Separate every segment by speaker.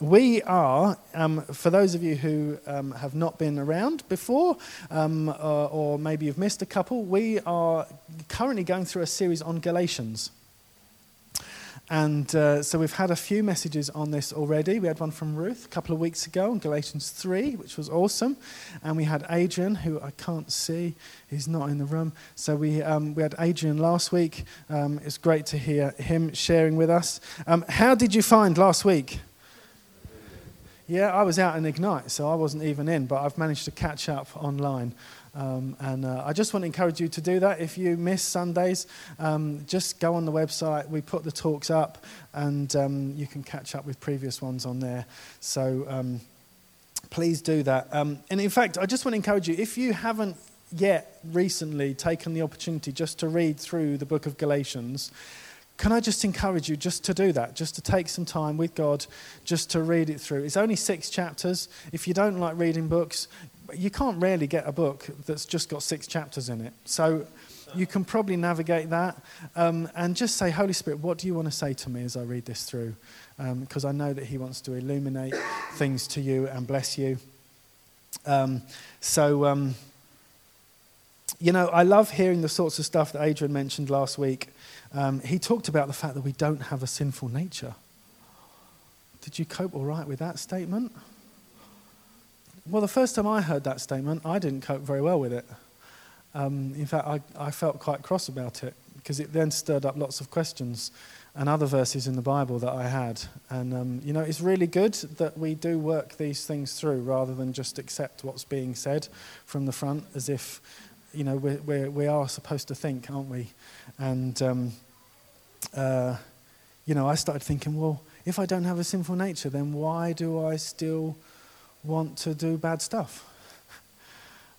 Speaker 1: we are, um, for those of you who um, have not been around before, um, or, uh, or maybe you've missed a couple, we are currently going through a series on Galatians. And uh, so we've had a few messages on this already. We had one from Ruth a couple of weeks ago on Galatians 3, which was awesome. And we had Adrian, who I can't see, he's not in the room. So we, um, we had Adrian last week. Um, it's great to hear him sharing with us. Um, how did you find last week? Yeah, I was out in Ignite, so I wasn't even in, but I've managed to catch up online. Um, and uh, I just want to encourage you to do that. If you miss Sundays, um, just go on the website. We put the talks up, and um, you can catch up with previous ones on there. So um, please do that. Um, and in fact, I just want to encourage you if you haven't yet recently taken the opportunity just to read through the book of Galatians, can I just encourage you just to do that, just to take some time with God, just to read it through? It's only six chapters. If you don't like reading books, you can't really get a book that's just got six chapters in it. So you can probably navigate that um, and just say, Holy Spirit, what do you want to say to me as I read this through? Because um, I know that He wants to illuminate things to you and bless you. Um, so, um, you know, I love hearing the sorts of stuff that Adrian mentioned last week. Um, he talked about the fact that we don't have a sinful nature. Did you cope all right with that statement? Well, the first time I heard that statement, I didn't cope very well with it. Um, in fact, I, I felt quite cross about it because it then stirred up lots of questions and other verses in the Bible that I had. And, um, you know, it's really good that we do work these things through rather than just accept what's being said from the front as if, you know, we're, we're we are supposed to think, aren't we? And, um, uh, you know, I started thinking, well, if I don't have a sinful nature, then why do I still want to do bad stuff.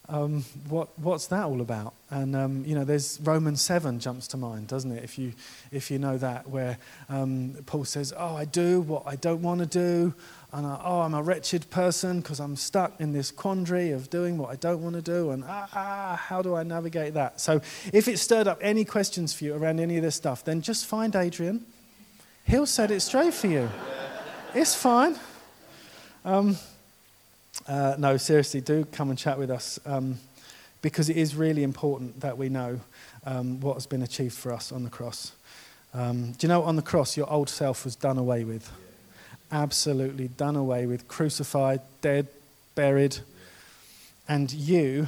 Speaker 1: Um, what, what's that all about? And um, you know, there's Romans seven jumps to mind, doesn't it? If you if you know that, where um, Paul says, "Oh, I do what I don't want to do, and I, oh, I'm a wretched person because I'm stuck in this quandary of doing what I don't want to do, and ah, ah, how do I navigate that?" So, if it stirred up any questions for you around any of this stuff, then just find Adrian. He'll set it straight for you. It's fine. Um, uh, no, seriously, do come and chat with us um, because it is really important that we know um, what has been achieved for us on the cross. Um, do you know, on the cross, your old self was done away with? Absolutely done away with, crucified, dead, buried. And you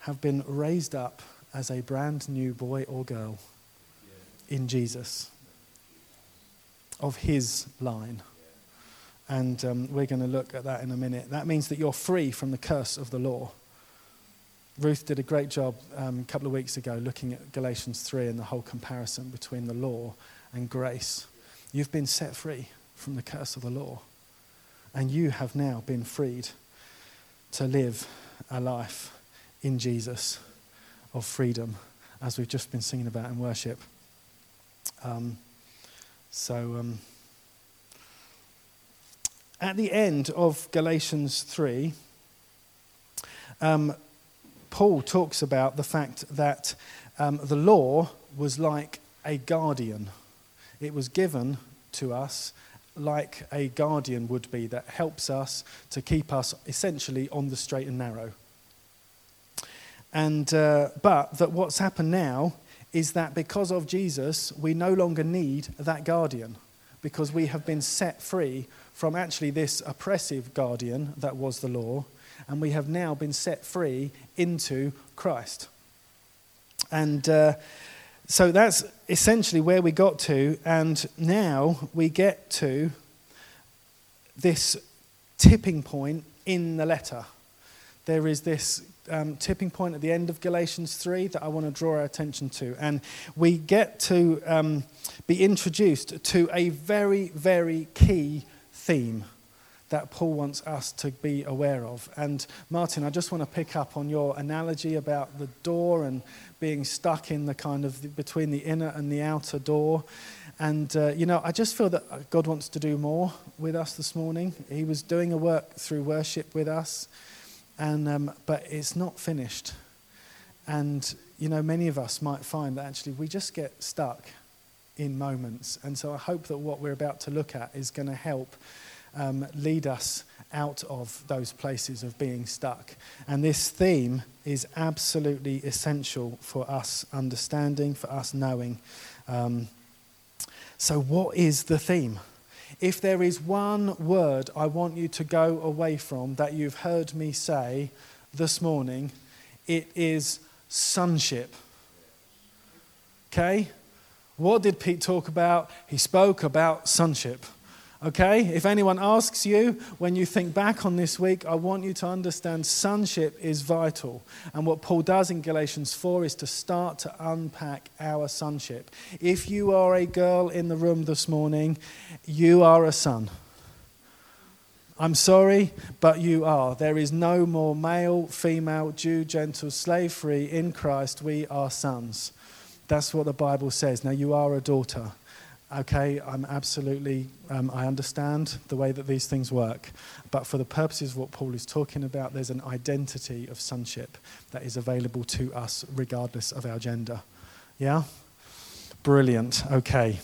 Speaker 1: have been raised up as a brand new boy or girl in Jesus, of his line. And um, we're going to look at that in a minute. That means that you're free from the curse of the law. Ruth did a great job um, a couple of weeks ago looking at Galatians 3 and the whole comparison between the law and grace. You've been set free from the curse of the law, and you have now been freed to live a life in Jesus of freedom, as we've just been singing about in worship. Um, so. At the end of Galatians 3, um, Paul talks about the fact that um, the law was like a guardian. It was given to us like a guardian would be that helps us to keep us essentially on the straight and narrow. And, uh, but that what's happened now is that because of Jesus, we no longer need that guardian because we have been set free from actually this oppressive guardian that was the law, and we have now been set free into Christ. And uh, so that's essentially where we got to, and now we get to this tipping point in the letter. There is this um, tipping point at the end of Galatians 3 that I want to draw our attention to. And we get to um, be introduced to a very, very key theme that Paul wants us to be aware of. And Martin, I just want to pick up on your analogy about the door and being stuck in the kind of between the inner and the outer door. And, uh, you know, I just feel that God wants to do more with us this morning. He was doing a work through worship with us, and, um, but it's not finished. And, you know, many of us might find that actually we just get stuck in moments. And so I hope that what we're about to look at is going to help um, lead us out of those places of being stuck. And this theme is absolutely essential for us understanding, for us knowing. Um, so, what is the theme? If there is one word I want you to go away from that you've heard me say this morning, it is sonship. Okay? What did Pete talk about? He spoke about sonship. Okay? If anyone asks you when you think back on this week, I want you to understand sonship is vital. And what Paul does in Galatians 4 is to start to unpack our sonship. If you are a girl in the room this morning, you are a son. I'm sorry, but you are. There is no more male, female, Jew, Gentile, slave free in Christ. We are sons. That's what the Bible says. Now, you are a daughter okay, I'm absolutely, um, I understand the way that these things work. But for the purposes of what Paul is talking about, there's an identity of sonship that is available to us regardless of our gender. Yeah? Brilliant. Okay.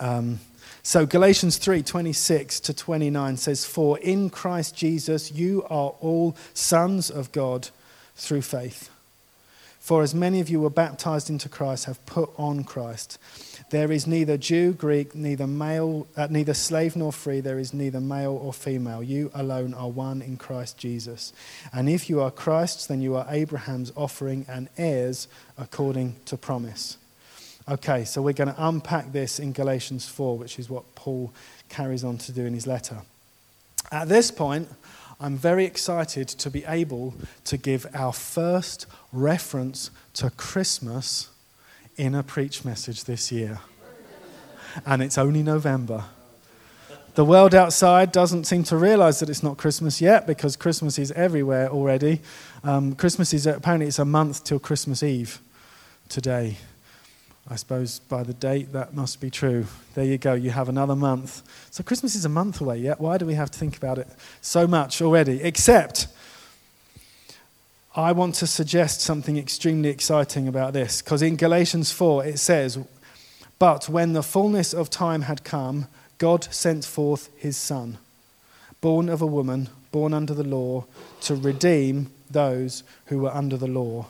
Speaker 1: Um, so Galatians 3 26 to 29 says, For in Christ Jesus you are all sons of God through faith. For as many of you were baptized into Christ have put on Christ. There is neither Jew, Greek, neither male, uh, neither slave nor free. There is neither male or female. You alone are one in Christ Jesus. And if you are Christ's, then you are Abraham's offering and heirs according to promise. Okay, so we're going to unpack this in Galatians 4, which is what Paul carries on to do in his letter. At this point, I'm very excited to be able to give our first reference to Christmas in a preach message this year. And it's only November. The world outside doesn't seem to realize that it's not Christmas yet because Christmas is everywhere already. Um, Christmas is apparently it's a month till Christmas Eve today. I suppose by the date that must be true. There you go, you have another month. So Christmas is a month away yet. Why do we have to think about it so much already? Except I want to suggest something extremely exciting about this because in Galatians 4 it says, But when the fullness of time had come, God sent forth his Son, born of a woman, born under the law, to redeem those who were under the law,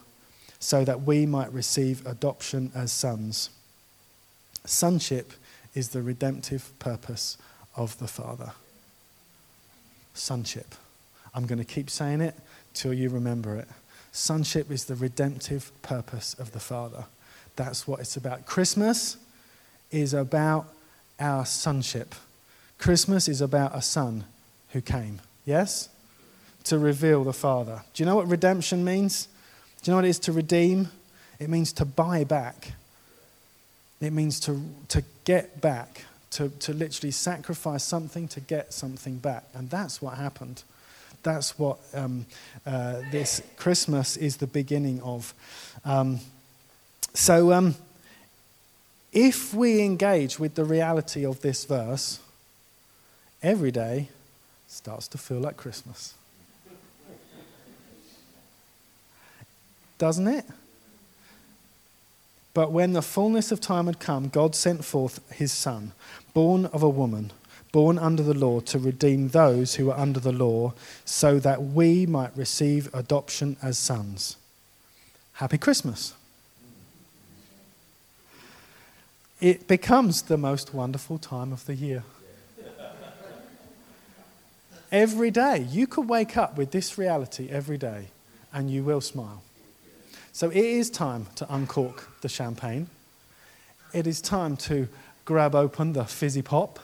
Speaker 1: so that we might receive adoption as sons. Sonship is the redemptive purpose of the Father. Sonship. I'm going to keep saying it till you remember it. Sonship is the redemptive purpose of the Father. That's what it's about. Christmas is about our sonship. Christmas is about a son who came. Yes? To reveal the Father. Do you know what redemption means? Do you know what it is to redeem? It means to buy back. It means to, to get back, to, to literally sacrifice something to get something back. And that's what happened that's what um, uh, this Christmas is the beginning of. Um, so, um, if we engage with the reality of this verse, every day starts to feel like Christmas. Doesn't it? But when the fullness of time had come, God sent forth his Son, born of a woman born under the law to redeem those who were under the law, so that we might receive adoption as sons. Happy Christmas. It becomes the most wonderful time of the year. every day. You could wake up with this reality every day and you will smile. So it is time to uncork the champagne. It is time to grab open the fizzy pop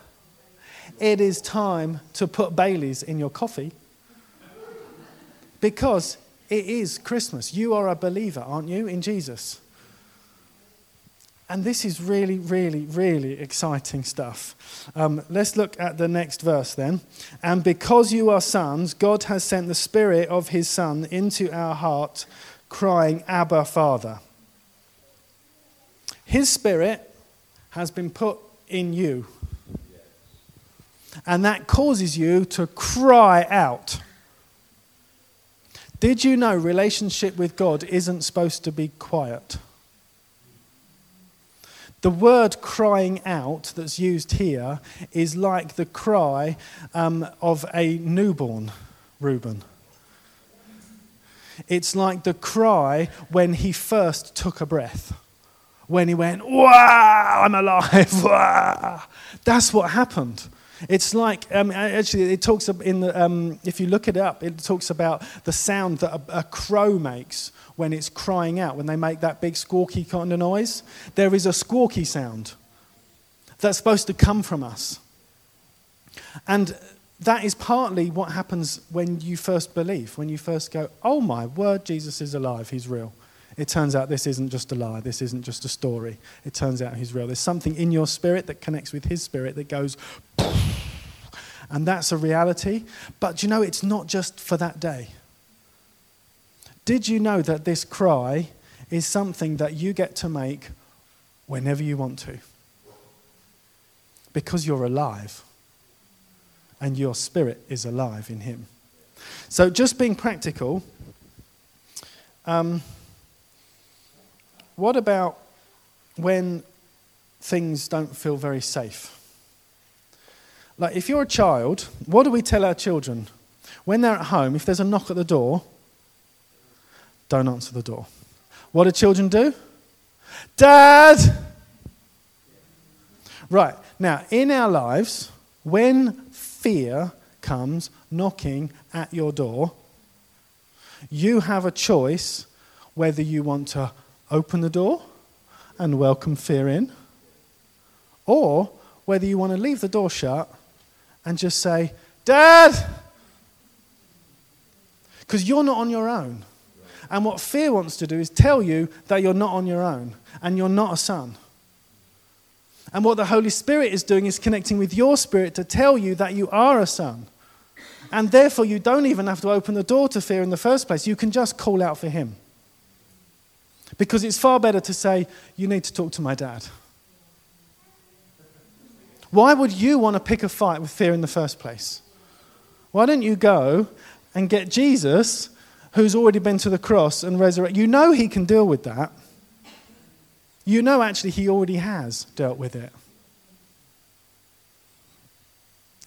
Speaker 1: it is time to put Bailey's in your coffee because it is Christmas. You are a believer, aren't you, in Jesus? And this is really, really, really exciting stuff. Um, let's look at the next verse then. And because you are sons, God has sent the Spirit of His Son into our heart, crying, Abba, Father. His Spirit has been put in you. And that causes you to cry out. Did you know relationship with God isn't supposed to be quiet? The word crying out that's used here is like the cry um, of a newborn, Reuben. It's like the cry when he first took a breath. When he went, wow, I'm alive. Wow. That's what happened. It's like, um, actually, it talks in the, um, if you look it up, it talks about the sound that a, a crow makes when it's crying out, when they make that big squawky kind of noise. There is a squawky sound that's supposed to come from us. And that is partly what happens when you first believe, when you first go, oh my word, Jesus is alive, he's real. It turns out this isn't just a lie, this isn't just a story. It turns out he's real. There's something in your spirit that connects with his spirit that goes, and that's a reality. But you know, it's not just for that day. Did you know that this cry is something that you get to make whenever you want to? Because you're alive and your spirit is alive in Him. So, just being practical, um, what about when things don't feel very safe? Like, if you're a child, what do we tell our children? When they're at home, if there's a knock at the door, don't answer the door. What do children do? Dad! Right, now, in our lives, when fear comes knocking at your door, you have a choice whether you want to open the door and welcome fear in, or whether you want to leave the door shut and just say, Dad! Because you're not on your own. And what fear wants to do is tell you that you're not on your own and you're not a son. And what the Holy Spirit is doing is connecting with your spirit to tell you that you are a son. And therefore, you don't even have to open the door to fear in the first place. You can just call out for Him. Because it's far better to say, You need to talk to my dad. Why would you want to pick a fight with fear in the first place? Why don't you go and get Jesus, who's already been to the cross and resurrected? You know He can deal with that. You know, actually, he already has dealt with it.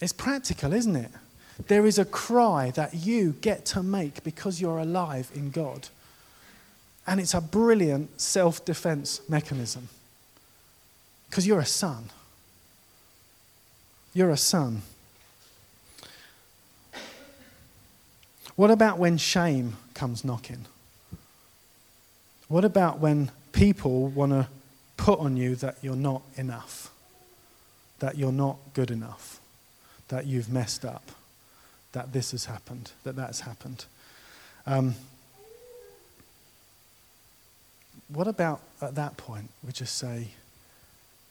Speaker 1: It's practical, isn't it? There is a cry that you get to make because you're alive in God. And it's a brilliant self defense mechanism. Because you're a son. You're a son. What about when shame comes knocking? What about when people want to put on you that you're not enough, that you're not good enough, that you've messed up, that this has happened, that that's happened. Um, what about at that point we just say,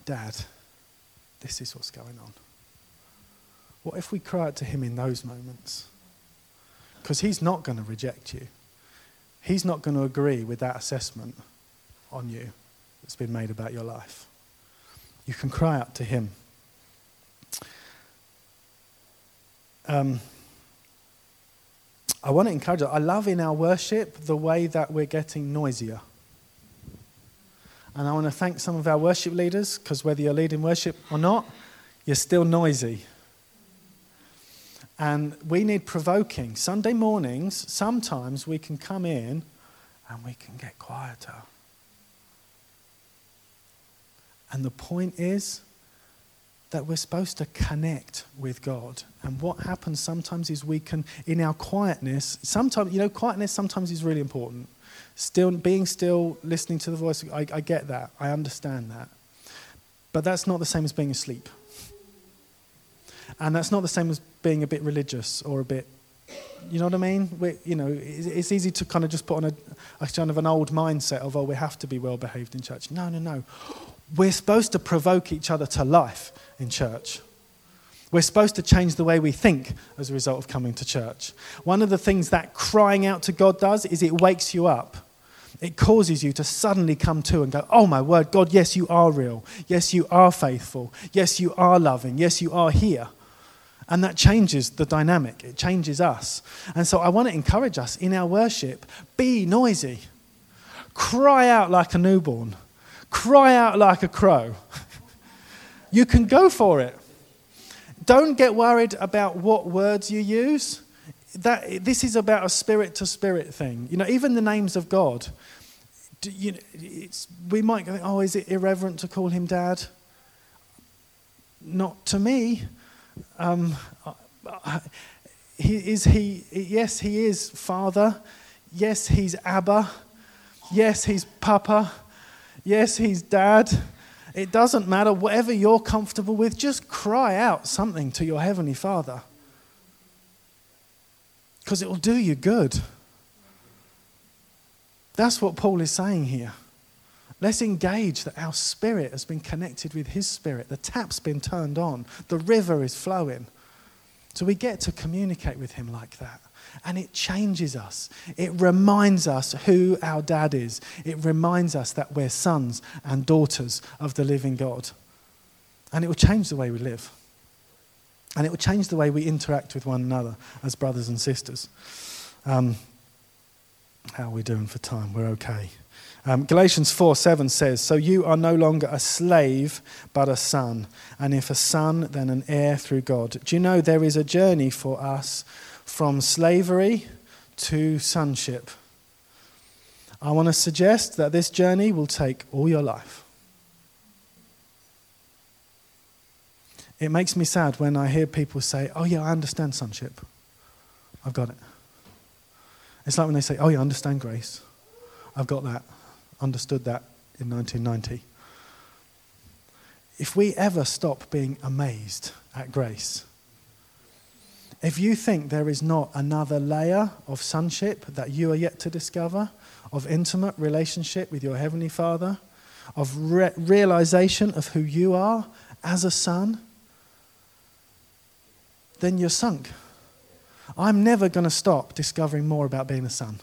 Speaker 1: Dad, this is what's going on? What if we cry out to him in those moments? Because he's not going to reject you. He's not going to agree with that assessment on you that's been made about your life. You can cry out to Him. Um, I want to encourage you. I love in our worship the way that we're getting noisier. And I want to thank some of our worship leaders because whether you're leading worship or not, you're still noisy. And we need provoking. Sunday mornings, sometimes we can come in and we can get quieter. And the point is that we're supposed to connect with God. And what happens sometimes is we can, in our quietness, sometimes, you know, quietness sometimes is really important. Still, being still, listening to the voice, I, I get that. I understand that. But that's not the same as being asleep. And that's not the same as being a bit religious or a bit, you know what I mean? we you know, it's easy to kind of just put on a, a kind of an old mindset of, oh, we have to be well behaved in church. No, no, no. We're supposed to provoke each other to life in church. We're supposed to change the way we think as a result of coming to church. One of the things that crying out to God does is it wakes you up. It causes you to suddenly come to and go, Oh my word, God, yes, you are real. Yes, you are faithful. Yes, you are loving. Yes, you are here. And that changes the dynamic, it changes us. And so I want to encourage us in our worship be noisy, cry out like a newborn cry out like a crow. you can go for it. Don't get worried about what words you use. That, this is about a spirit to spirit thing. You know, even the names of God. You, we might go, oh, is it irreverent to call him dad? Not to me. Um, he, is he, yes, he is father. Yes, he's Abba. Yes, he's Papa. Yes, he's Dad. It doesn't matter. Whatever you're comfortable with, just cry out something to your Heavenly Father. Because it will do you good. That's what Paul is saying here. Let's engage that our spirit has been connected with his spirit. The tap's been turned on, the river is flowing. So we get to communicate with him like that. And it changes us. It reminds us who our dad is. It reminds us that we're sons and daughters of the living God. And it will change the way we live. And it will change the way we interact with one another as brothers and sisters. Um, how are we doing for time? We're okay. Um, Galatians 4 7 says, So you are no longer a slave, but a son. And if a son, then an heir through God. Do you know there is a journey for us from slavery to sonship? I want to suggest that this journey will take all your life. It makes me sad when I hear people say, Oh, yeah, I understand sonship. I've got it. It's like when they say, Oh, yeah, I understand grace. I've got that understood that in 1990. If we ever stop being amazed at grace, if you think there is not another layer of sonship that you are yet to discover, of intimate relationship with your Heavenly Father, of re- realization of who you are as a son, then you're sunk. I'm never going to stop discovering more about being a son.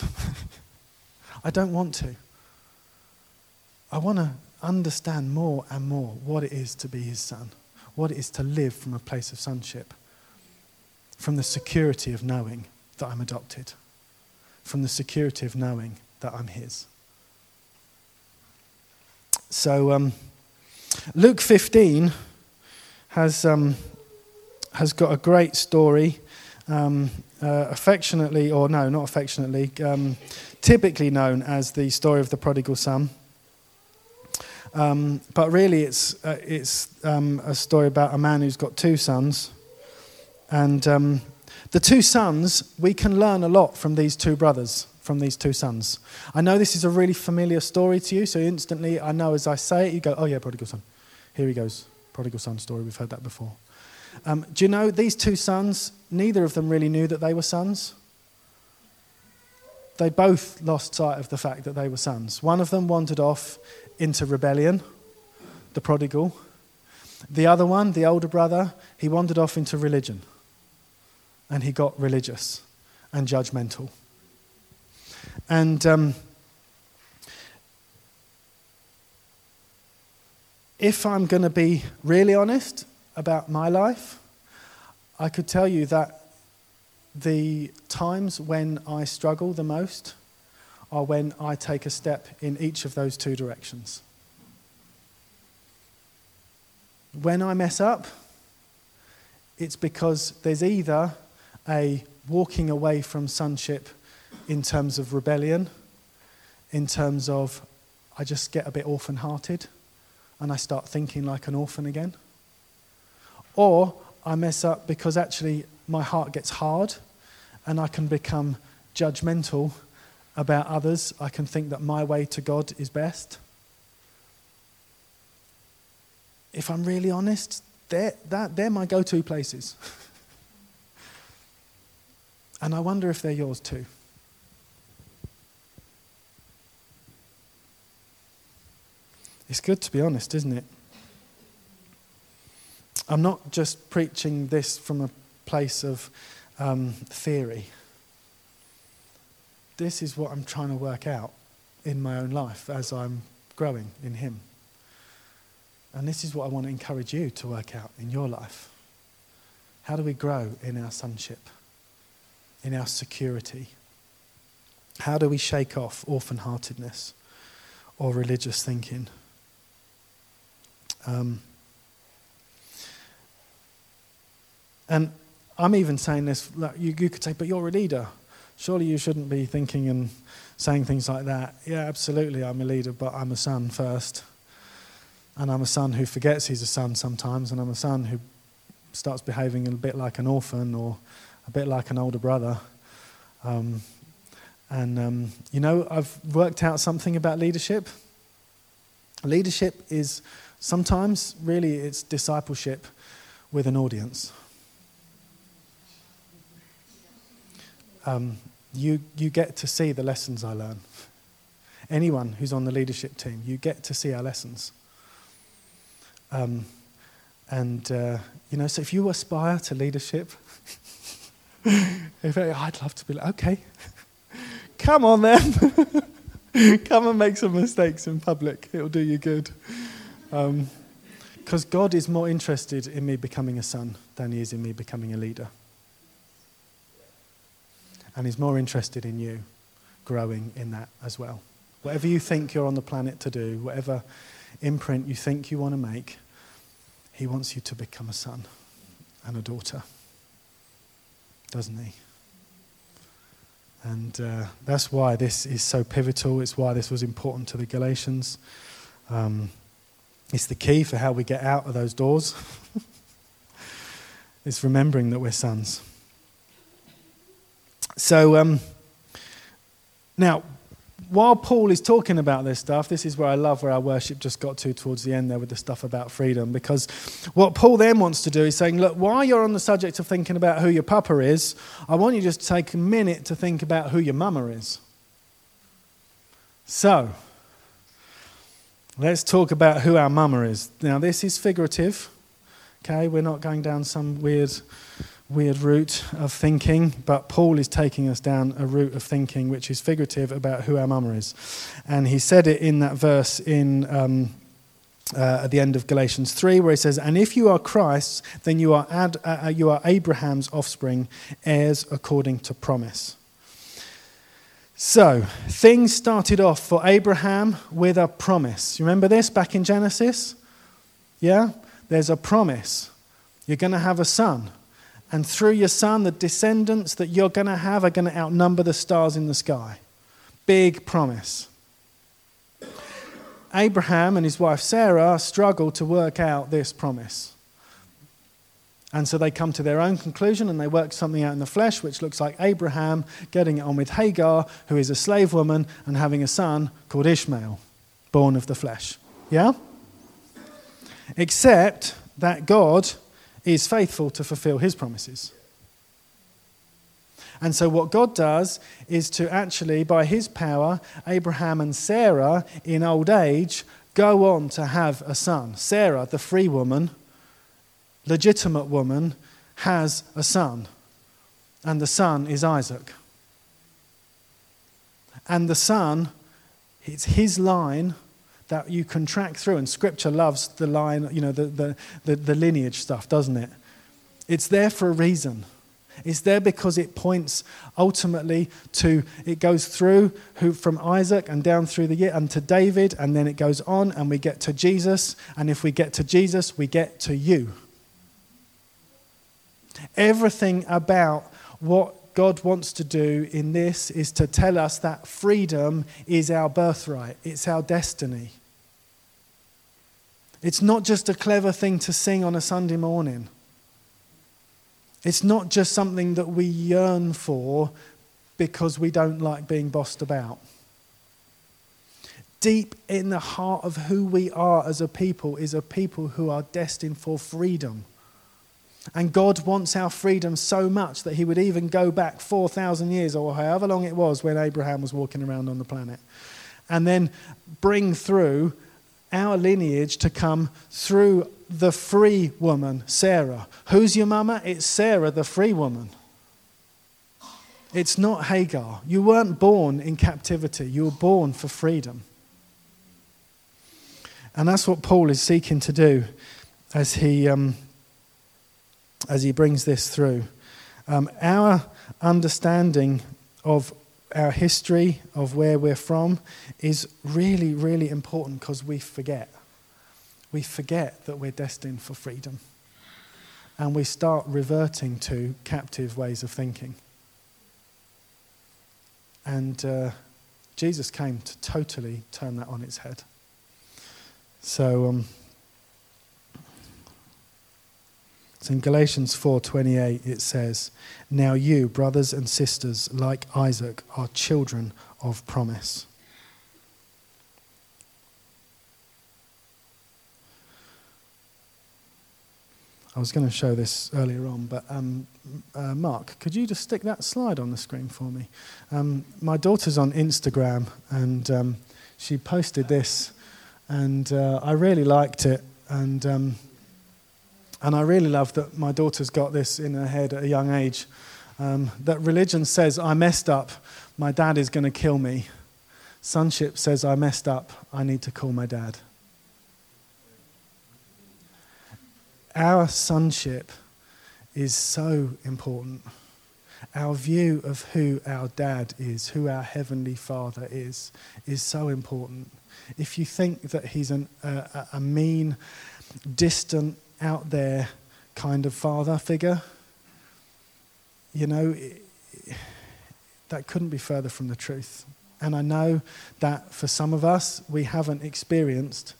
Speaker 1: I don't want to. I want to understand more and more what it is to be his son, what it is to live from a place of sonship, from the security of knowing that I'm adopted, from the security of knowing that I'm his. So, um, Luke 15 has, um, has got a great story. Um, uh, affectionately, or no, not affectionately, um, typically known as the story of the prodigal son. Um, but really, it's, uh, it's um, a story about a man who's got two sons. And um, the two sons, we can learn a lot from these two brothers, from these two sons. I know this is a really familiar story to you, so instantly I know as I say it, you go, oh yeah, prodigal son. Here he goes. Prodigal son story, we've heard that before. Um, do you know these two sons, neither of them really knew that they were sons? they both lost sight of the fact that they were sons. One of them wandered off into rebellion, the prodigal. The other one, the older brother, he wandered off into religion. And he got religious and judgmental. And um, if I'm going to be really honest about my life, I could tell you that the times when I struggle the most are when I take a step in each of those two directions. When I mess up, it's because there's either a walking away from sonship in terms of rebellion, in terms of I just get a bit orphan hearted and I start thinking like an orphan again. Or I mess up because actually my heart gets hard and I can become judgmental about others. I can think that my way to God is best. If I'm really honest, they're, that, they're my go to places. and I wonder if they're yours too. It's good to be honest, isn't it? I'm not just preaching this from a place of um, theory. This is what I'm trying to work out in my own life as I'm growing in Him. And this is what I want to encourage you to work out in your life. How do we grow in our sonship, in our security? How do we shake off orphan heartedness? or religious thinking. Um, and I'm even saying this, like you, you could say, but you're a leader. Surely you shouldn't be thinking and saying things like that. Yeah, absolutely, I'm a leader, but I'm a son first. And I'm a son who forgets he's a son sometimes, and I'm a son who starts behaving a bit like an orphan or a bit like an older brother. Um, and, um, you know, I've worked out something about leadership. Leadership is sometimes, really, it's discipleship with an audience. Um, you, you get to see the lessons I learn. Anyone who's on the leadership team, you get to see our lessons. Um, and, uh, you know, so if you aspire to leadership, if, I'd love to be like, okay, come on then. come and make some mistakes in public. It'll do you good. Because um, God is more interested in me becoming a son than he is in me becoming a leader. And he's more interested in you growing in that as well. Whatever you think you're on the planet to do, whatever imprint you think you want to make, he wants you to become a son and a daughter, doesn't he? And uh, that's why this is so pivotal. It's why this was important to the Galatians. Um, it's the key for how we get out of those doors. it's remembering that we're sons. So, um, now, while Paul is talking about this stuff, this is where I love where our worship just got to towards the end there with the stuff about freedom. Because what Paul then wants to do is saying, look, while you're on the subject of thinking about who your papa is, I want you just to take a minute to think about who your mama is. So, let's talk about who our mama is. Now, this is figurative. Okay, we're not going down some weird weird route of thinking, but Paul is taking us down a route of thinking which is figurative about who our mama is. And he said it in that verse in. Um, uh, at the end of Galatians 3, where he says, And if you are Christ's, then you are, ad, uh, uh, you are Abraham's offspring, heirs according to promise. So, things started off for Abraham with a promise. You remember this back in Genesis? Yeah? There's a promise. You're going to have a son. And through your son, the descendants that you're going to have are going to outnumber the stars in the sky. Big promise. Abraham and his wife Sarah struggle to work out this promise. And so they come to their own conclusion and they work something out in the flesh, which looks like Abraham getting it on with Hagar, who is a slave woman, and having a son called Ishmael, born of the flesh. Yeah? Except that God is faithful to fulfill his promises. And so, what God does is to actually, by his power, Abraham and Sarah in old age go on to have a son. Sarah, the free woman, legitimate woman, has a son. And the son is Isaac. And the son, it's his line that you can track through. And scripture loves the line, you know, the, the, the, the lineage stuff, doesn't it? It's there for a reason. It's there because it points ultimately to, it goes through who, from Isaac and down through the year and to David, and then it goes on and we get to Jesus. And if we get to Jesus, we get to you. Everything about what God wants to do in this is to tell us that freedom is our birthright, it's our destiny. It's not just a clever thing to sing on a Sunday morning. It's not just something that we yearn for because we don't like being bossed about. Deep in the heart of who we are as a people is a people who are destined for freedom. And God wants our freedom so much that He would even go back 4,000 years or however long it was when Abraham was walking around on the planet and then bring through our lineage to come through the free woman, Sarah. Who's your mama? It's Sarah, the free woman. It's not Hagar. You weren't born in captivity, you were born for freedom. And that's what Paul is seeking to do as he. Um, as he brings this through. Um, our understanding of our history of where we're from is really, really important because we forget. We forget that we're destined for freedom. And we start reverting to captive ways of thinking. And uh, Jesus came to totally turn that on its head. So, um, so in Galatians 4:28 it says, "Now you, brothers and sisters, like Isaac, are children of promise." I was going to show this earlier on, but um, uh, Mark, could you just stick that slide on the screen for me? Um, my daughter's on Instagram, and um, she posted this, and uh, I really liked it, and um, and I really love that my daughter's got this in her head at a young age. Um, that religion says I messed up, my dad is going to kill me. Sonship says I messed up, I need to call my dad. Our sonship is so important. Our view of who our dad is, who our heavenly father is, is so important. If you think that he's an, a, a mean, distant, out there kind of father figure, you know, that couldn't be further from the truth. And I know that for some of us, we haven't experienced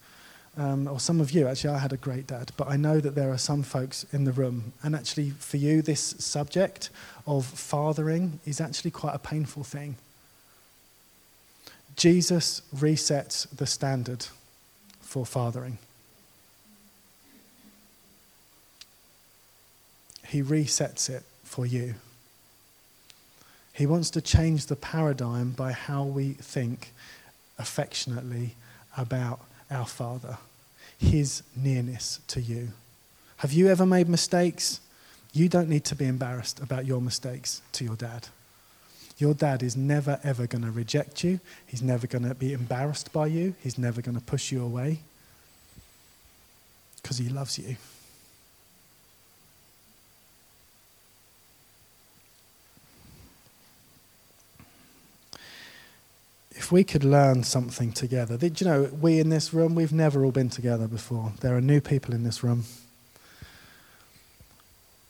Speaker 1: um, or some of you, actually, I had a great dad, but I know that there are some folks in the room, and actually, for you, this subject of fathering is actually quite a painful thing. Jesus resets the standard for fathering. He resets it for you. He wants to change the paradigm by how we think affectionately about our Father, His nearness to you. Have you ever made mistakes? You don't need to be embarrassed about your mistakes to your dad. Your dad is never, ever going to reject you. He's never going to be embarrassed by you. He's never going to push you away because he loves you. If we could learn something together, you know we in this room, we've never all been together before. There are new people in this room.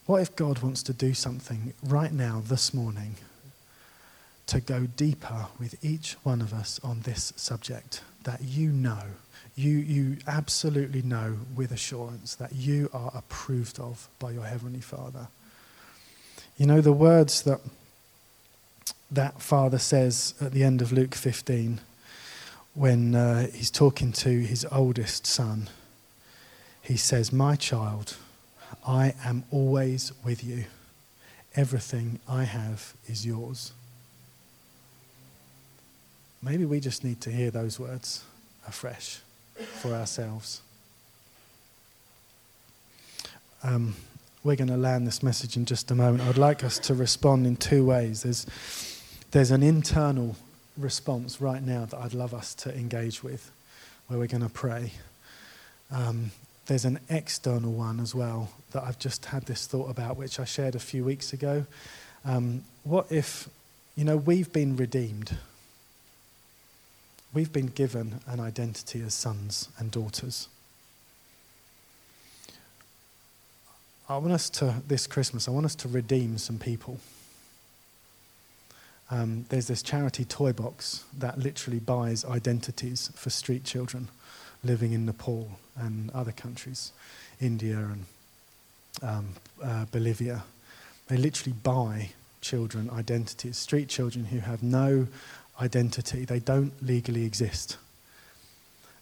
Speaker 1: What if God wants to do something right now, this morning, to go deeper with each one of us on this subject that you know, you, you absolutely know with assurance that you are approved of by your Heavenly Father? You know, the words that that father says at the end of Luke 15 when uh, he's talking to his oldest son. He says, My child, I am always with you. Everything I have is yours. Maybe we just need to hear those words afresh for ourselves. Um, we're going to land this message in just a moment. I'd like us to respond in two ways. There's there's an internal response right now that I'd love us to engage with, where we're going to pray. Um, there's an external one as well that I've just had this thought about, which I shared a few weeks ago. Um, what if, you know, we've been redeemed? We've been given an identity as sons and daughters. I want us to, this Christmas, I want us to redeem some people um, there's this charity Toybox that literally buys identities for street children living in Nepal and other countries, India and um, uh, Bolivia. They literally buy children identities, street children who have no identity, they don't legally exist.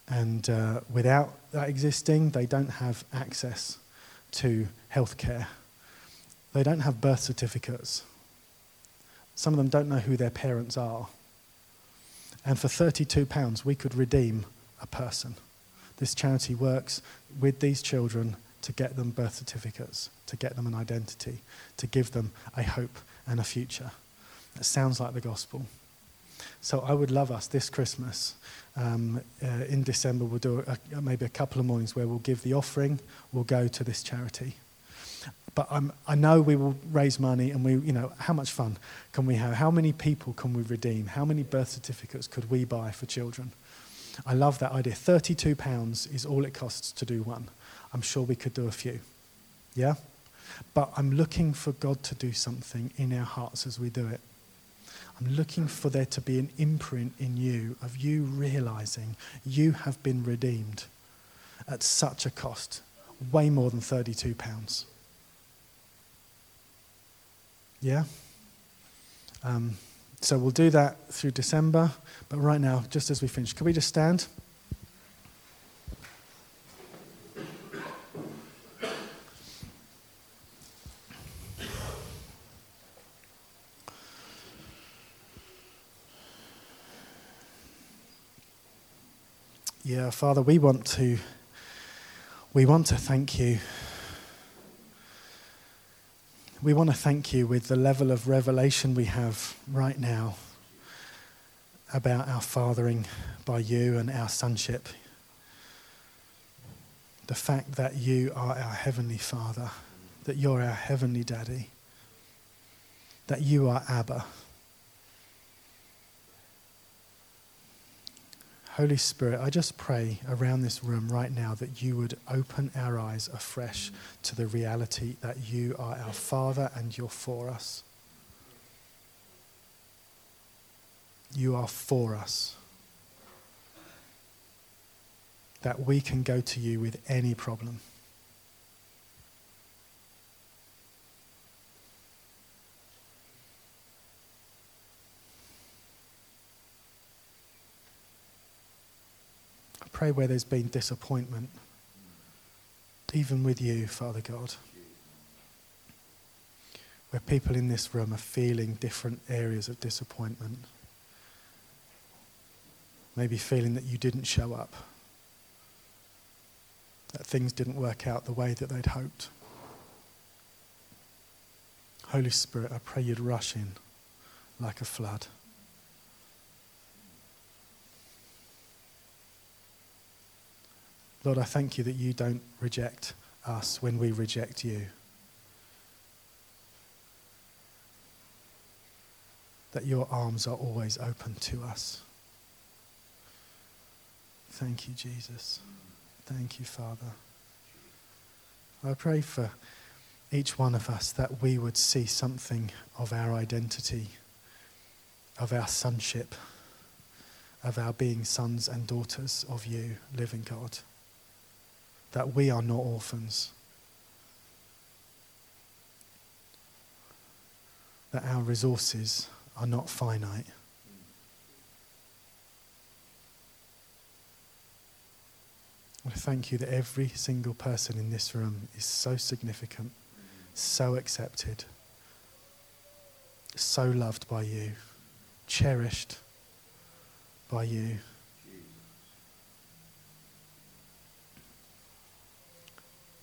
Speaker 1: And uh, without that existing, they don't have access to healthcare. They don't have birth certificates some of them don't know who their parents are. And for £32, we could redeem a person. This charity works with these children to get them birth certificates, to get them an identity, to give them a hope and a future. That sounds like the gospel. So I would love us this Christmas. Um, uh, in December, we'll do a, maybe a couple of mornings where we'll give the offering, we'll go to this charity. But I'm, I know we will raise money and we, you know, how much fun can we have? How many people can we redeem? How many birth certificates could we buy for children? I love that idea. £32 is all it costs to do one. I'm sure we could do a few. Yeah? But I'm looking for God to do something in our hearts as we do it. I'm looking for there to be an imprint in you of you realizing you have been redeemed at such a cost, way more than £32. Yeah? Um, so we'll do that through December. But right now, just as we finish, can we just stand? Yeah, Father, we want to we want to thank you. We want to thank you with the level of revelation we have right now about our fathering by you and our sonship. The fact that you are our heavenly Father, that you're our heavenly Daddy, that you are Abba. Holy Spirit, I just pray around this room right now that you would open our eyes afresh to the reality that you are our Father and you're for us. You are for us. That we can go to you with any problem. Pray where there's been disappointment, even with you, Father God, where people in this room are feeling different areas of disappointment maybe feeling that you didn't show up, that things didn't work out the way that they'd hoped. Holy Spirit, I pray you'd rush in like a flood. Lord, I thank you that you don't reject us when we reject you. That your arms are always open to us. Thank you, Jesus. Thank you, Father. I pray for each one of us that we would see something of our identity, of our sonship, of our being sons and daughters of you, living God. That we are not orphans. That our resources are not finite. I thank you that every single person in this room is so significant, so accepted, so loved by you, cherished by you.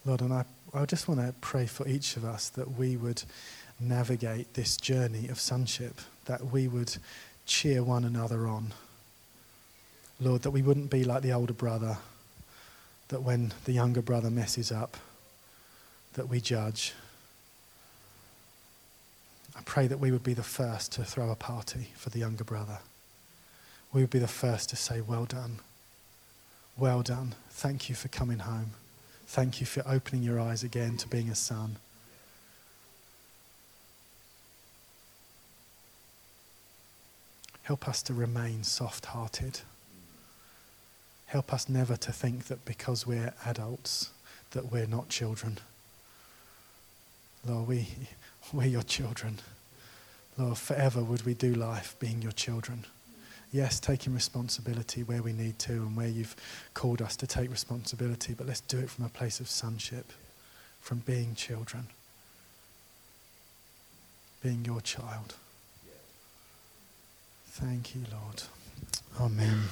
Speaker 1: Lord, and I, I just want to pray for each of us that we would navigate this journey of sonship, that we would cheer one another on. Lord, that we wouldn't be like the older brother that when the younger brother messes up, that we judge. I pray that we would be the first to throw a party for the younger brother. We would be the first to say, Well done. Well done. Thank you for coming home. Thank you for opening your eyes again to being a son. Help us to remain soft hearted. Help us never to think that because we're adults that we're not children. Lord, we, we're your children. Lord, forever would we do life being your children. Yes, taking responsibility where we need to and where you've called us to take responsibility, but let's do it from a place of sonship, from being children, being your child. Thank you, Lord. Amen.